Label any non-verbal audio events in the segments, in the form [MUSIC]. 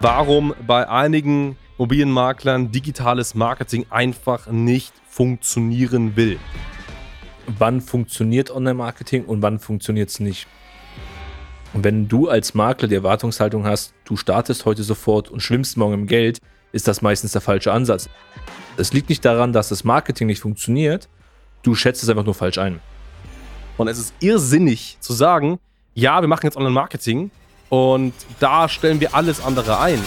warum bei einigen Immobilienmaklern digitales Marketing einfach nicht funktionieren will. Wann funktioniert Online-Marketing und wann funktioniert es nicht? Und wenn du als Makler die Erwartungshaltung hast, du startest heute sofort und schwimmst morgen im Geld, ist das meistens der falsche Ansatz. Es liegt nicht daran, dass das Marketing nicht funktioniert, du schätzt es einfach nur falsch ein. Und es ist irrsinnig zu sagen, ja, wir machen jetzt Online-Marketing und da stellen wir alles andere ein.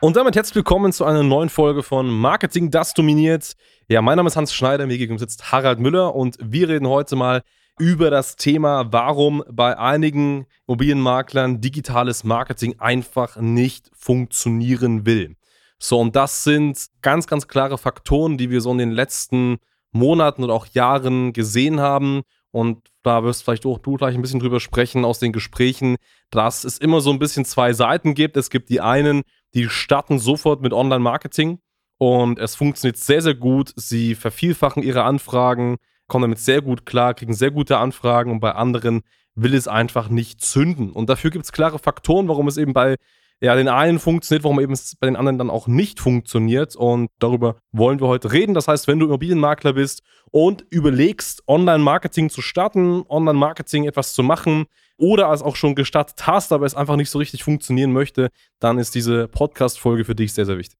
Und damit herzlich willkommen zu einer neuen Folge von Marketing, das dominiert. Ja, mein Name ist Hans Schneider, mir gegenüber sitzt Harald Müller und wir reden heute mal über das Thema, warum bei einigen Immobilienmaklern digitales Marketing einfach nicht funktionieren will. So, und das sind ganz, ganz klare Faktoren, die wir so in den letzten Monaten oder auch Jahren gesehen haben. Und da wirst vielleicht auch du gleich ein bisschen drüber sprechen aus den Gesprächen, dass es immer so ein bisschen zwei Seiten gibt. Es gibt die einen, die starten sofort mit Online-Marketing und es funktioniert sehr, sehr gut. Sie vervielfachen ihre Anfragen, kommen damit sehr gut klar, kriegen sehr gute Anfragen und bei anderen will es einfach nicht zünden. Und dafür gibt es klare Faktoren, warum es eben bei ja, den einen funktioniert, warum eben es bei den anderen dann auch nicht funktioniert. Und darüber wollen wir heute reden. Das heißt, wenn du Immobilienmakler bist und überlegst, Online-Marketing zu starten, Online-Marketing etwas zu machen oder es auch schon gestartet hast, aber es einfach nicht so richtig funktionieren möchte, dann ist diese Podcast-Folge für dich sehr, sehr wichtig.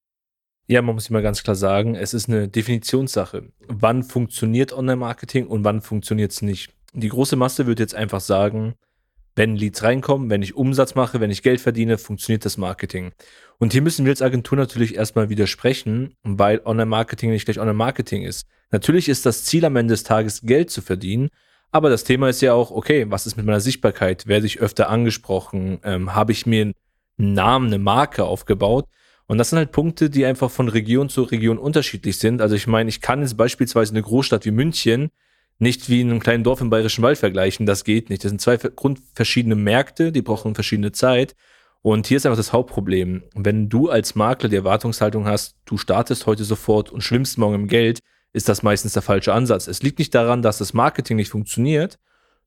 Ja, man muss immer ganz klar sagen, es ist eine Definitionssache. Wann funktioniert Online-Marketing und wann funktioniert es nicht? Die große Masse wird jetzt einfach sagen, wenn Leads reinkommen, wenn ich Umsatz mache, wenn ich Geld verdiene, funktioniert das Marketing. Und hier müssen wir als Agentur natürlich erstmal widersprechen, weil Online-Marketing nicht gleich Online-Marketing ist. Natürlich ist das Ziel am Ende des Tages, Geld zu verdienen, aber das Thema ist ja auch, okay, was ist mit meiner Sichtbarkeit? Werde ich öfter angesprochen? Ähm, Habe ich mir einen Namen, eine Marke aufgebaut? Und das sind halt Punkte, die einfach von Region zu Region unterschiedlich sind. Also ich meine, ich kann jetzt beispielsweise eine Großstadt wie München nicht wie in einem kleinen Dorf im Bayerischen Wald vergleichen. Das geht nicht. Das sind zwei grundverschiedene Märkte, die brauchen verschiedene Zeit. Und hier ist einfach das Hauptproblem. Wenn du als Makler die Erwartungshaltung hast, du startest heute sofort und schwimmst morgen im Geld, ist das meistens der falsche Ansatz. Es liegt nicht daran, dass das Marketing nicht funktioniert.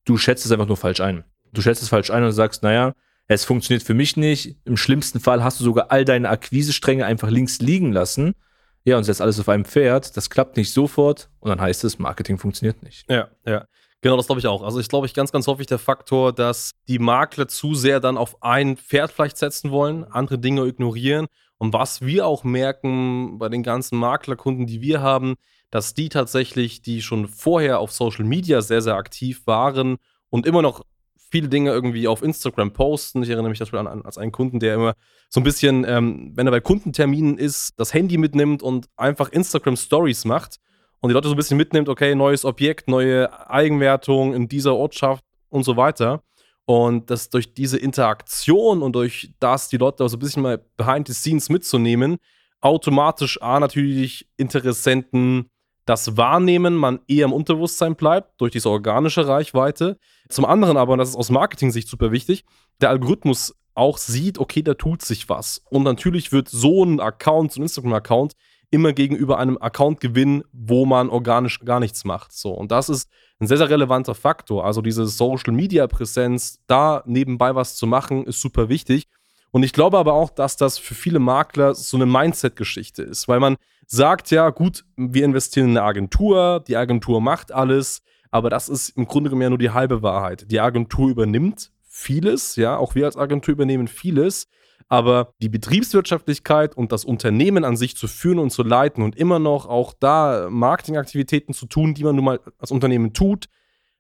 Du schätzt es einfach nur falsch ein. Du schätzt es falsch ein und sagst, naja, es funktioniert für mich nicht. Im schlimmsten Fall hast du sogar all deine Akquisestränge einfach links liegen lassen ja, und setzt alles auf einem Pferd, das klappt nicht sofort und dann heißt es, Marketing funktioniert nicht. Ja, ja. Genau, das glaube ich auch. Also ich glaube, ich ganz, ganz häufig der Faktor, dass die Makler zu sehr dann auf ein Pferd vielleicht setzen wollen, andere Dinge ignorieren. Und was wir auch merken bei den ganzen Maklerkunden, die wir haben, dass die tatsächlich, die schon vorher auf Social Media sehr, sehr aktiv waren und immer noch viele Dinge irgendwie auf Instagram posten. Ich erinnere mich zum Beispiel an, als einen Kunden, der immer so ein bisschen, ähm, wenn er bei Kundenterminen ist, das Handy mitnimmt und einfach Instagram Stories macht und die Leute so ein bisschen mitnimmt, okay, neues Objekt, neue Eigenwertung in dieser Ortschaft und so weiter. Und dass durch diese Interaktion und durch das die Leute so ein bisschen mal behind the scenes mitzunehmen, automatisch A, natürlich Interessenten das Wahrnehmen man eher im Unterbewusstsein bleibt, durch diese organische Reichweite. Zum anderen aber, und das ist aus Marketing-Sicht super wichtig, der Algorithmus auch sieht, okay, da tut sich was. Und natürlich wird so ein Account, so ein Instagram-Account, immer gegenüber einem Account gewinnen, wo man organisch gar nichts macht. So. Und das ist ein sehr, sehr relevanter Faktor. Also diese Social-Media-Präsenz, da nebenbei was zu machen, ist super wichtig. Und ich glaube aber auch, dass das für viele Makler so eine Mindset-Geschichte ist, weil man sagt ja, gut, wir investieren in eine Agentur, die Agentur macht alles, aber das ist im Grunde genommen ja nur die halbe Wahrheit. Die Agentur übernimmt vieles, ja, auch wir als Agentur übernehmen vieles, aber die Betriebswirtschaftlichkeit und das Unternehmen an sich zu führen und zu leiten und immer noch auch da Marketingaktivitäten zu tun, die man nun mal als Unternehmen tut,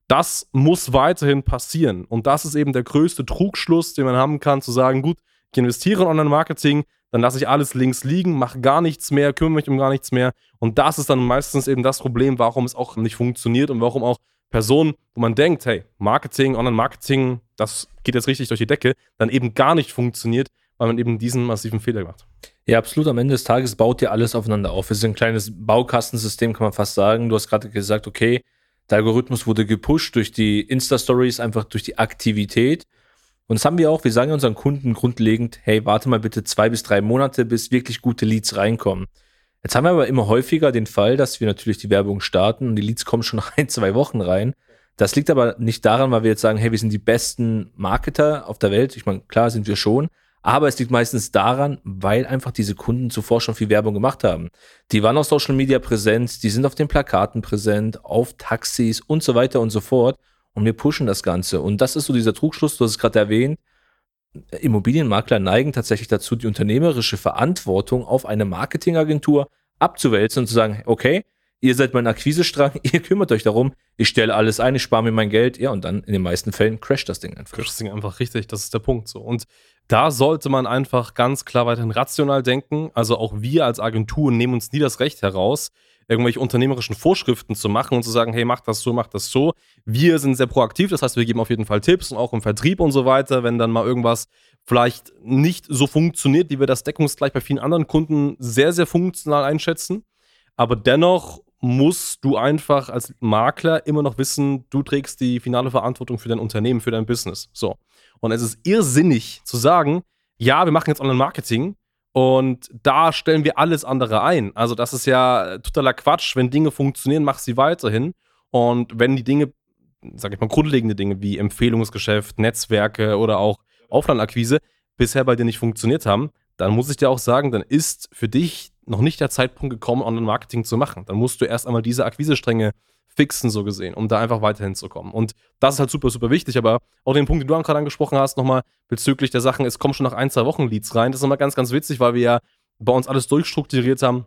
das muss weiterhin passieren. Und das ist eben der größte Trugschluss, den man haben kann, zu sagen, gut, ich investiere in Online-Marketing, dann lasse ich alles links liegen, mache gar nichts mehr, kümmere mich um gar nichts mehr. Und das ist dann meistens eben das Problem, warum es auch nicht funktioniert und warum auch Personen, wo man denkt, hey, Marketing, Online-Marketing, das geht jetzt richtig durch die Decke, dann eben gar nicht funktioniert, weil man eben diesen massiven Fehler macht. Ja, absolut. Am Ende des Tages baut ja alles aufeinander auf. Es ist ein kleines Baukastensystem, kann man fast sagen. Du hast gerade gesagt, okay, der Algorithmus wurde gepusht durch die Insta-Stories, einfach durch die Aktivität. Und das haben wir auch, wir sagen unseren Kunden grundlegend, hey, warte mal bitte zwei bis drei Monate, bis wirklich gute Leads reinkommen. Jetzt haben wir aber immer häufiger den Fall, dass wir natürlich die Werbung starten und die Leads kommen schon [LAUGHS] ein, zwei Wochen rein. Das liegt aber nicht daran, weil wir jetzt sagen, hey, wir sind die besten Marketer auf der Welt. Ich meine, klar sind wir schon, Aber es liegt meistens daran, weil einfach diese Kunden zuvor schon viel Werbung gemacht haben. Die waren auf Social Media präsent, die sind auf den Plakaten präsent, auf Taxis und so weiter und so fort. Und wir pushen das Ganze. Und das ist so dieser Trugschluss, du hast es gerade erwähnt. Immobilienmakler neigen tatsächlich dazu, die unternehmerische Verantwortung auf eine Marketingagentur abzuwälzen und zu sagen, okay, ihr seid mein Akquisestrang, [LAUGHS] ihr kümmert euch darum, ich stelle alles ein, ich spare mir mein Geld, ja, und dann in den meisten Fällen crasht das Ding einfach. Crasht das Ding einfach richtig, das ist der Punkt so. Und da sollte man einfach ganz klar weiterhin rational denken. Also auch wir als Agentur nehmen uns nie das Recht heraus, irgendwelche unternehmerischen Vorschriften zu machen und zu sagen, hey, mach das so, mach das so. Wir sind sehr proaktiv, das heißt, wir geben auf jeden Fall Tipps und auch im Vertrieb und so weiter, wenn dann mal irgendwas vielleicht nicht so funktioniert, wie wir das deckungsgleich bei vielen anderen Kunden sehr, sehr funktional einschätzen. Aber dennoch musst du einfach als Makler immer noch wissen, du trägst die finale Verantwortung für dein Unternehmen, für dein Business. So. Und es ist irrsinnig zu sagen, ja, wir machen jetzt Online-Marketing und da stellen wir alles andere ein. Also, das ist ja totaler Quatsch. Wenn Dinge funktionieren, mach sie weiterhin. Und wenn die Dinge, sag ich mal, grundlegende Dinge wie Empfehlungsgeschäft, Netzwerke oder auch Offline-Akquise bisher bei dir nicht funktioniert haben, dann muss ich dir auch sagen, dann ist für dich noch nicht der Zeitpunkt gekommen, Online-Marketing zu machen. Dann musst du erst einmal diese Akquisestränge fixen, so gesehen, um da einfach weiterhin zu kommen. Und das ist halt super, super wichtig. Aber auch den Punkt, den du gerade angesprochen hast, nochmal bezüglich der Sachen, es kommen schon nach ein, zwei Wochen Leads rein. Das ist immer ganz, ganz witzig, weil wir ja bei uns alles durchstrukturiert haben.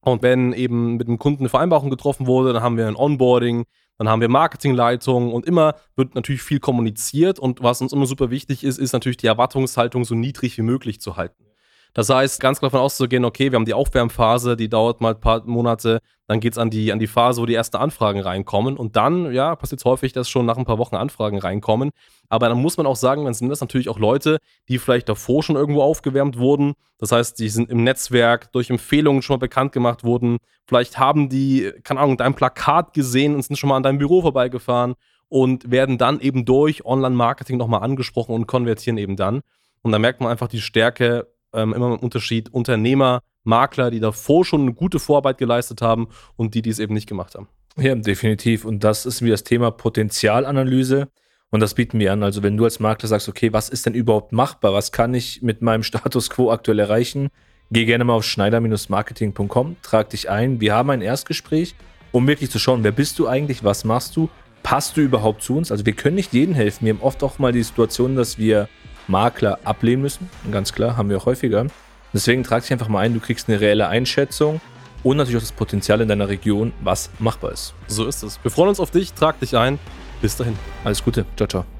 Und wenn eben mit dem Kunden eine Vereinbarung getroffen wurde, dann haben wir ein Onboarding, dann haben wir Marketingleitung und immer wird natürlich viel kommuniziert. Und was uns immer super wichtig ist, ist natürlich die Erwartungshaltung so niedrig wie möglich zu halten. Das heißt, ganz klar davon auszugehen, okay, wir haben die Aufwärmphase, die dauert mal ein paar Monate, dann geht es an die, an die Phase, wo die ersten Anfragen reinkommen. Und dann, ja, passiert es häufig, dass schon nach ein paar Wochen Anfragen reinkommen. Aber dann muss man auch sagen, dann sind das natürlich auch Leute, die vielleicht davor schon irgendwo aufgewärmt wurden. Das heißt, die sind im Netzwerk durch Empfehlungen schon mal bekannt gemacht worden. Vielleicht haben die, keine Ahnung, dein Plakat gesehen und sind schon mal an deinem Büro vorbeigefahren und werden dann eben durch Online-Marketing nochmal angesprochen und konvertieren eben dann. Und da merkt man einfach die Stärke ähm, immer im Unterschied Unternehmer, Makler, die davor schon eine gute Vorarbeit geleistet haben und die, die es eben nicht gemacht haben. Ja, definitiv. Und das ist wie das Thema Potenzialanalyse. Und das bieten wir an. Also wenn du als Makler sagst, okay, was ist denn überhaupt machbar? Was kann ich mit meinem Status quo aktuell erreichen? Geh gerne mal auf schneider-marketing.com, trag dich ein. Wir haben ein Erstgespräch, um wirklich zu schauen, wer bist du eigentlich, was machst du, passt du überhaupt zu uns? Also wir können nicht jedem helfen. Wir haben oft auch mal die Situation, dass wir Makler ablehnen müssen. Ganz klar, haben wir auch häufiger. Deswegen trag dich einfach mal ein, du kriegst eine reelle Einschätzung und natürlich auch das Potenzial in deiner Region, was machbar ist. So ist es. Wir freuen uns auf dich, trag dich ein. Bis dahin. Alles Gute. Ciao, ciao.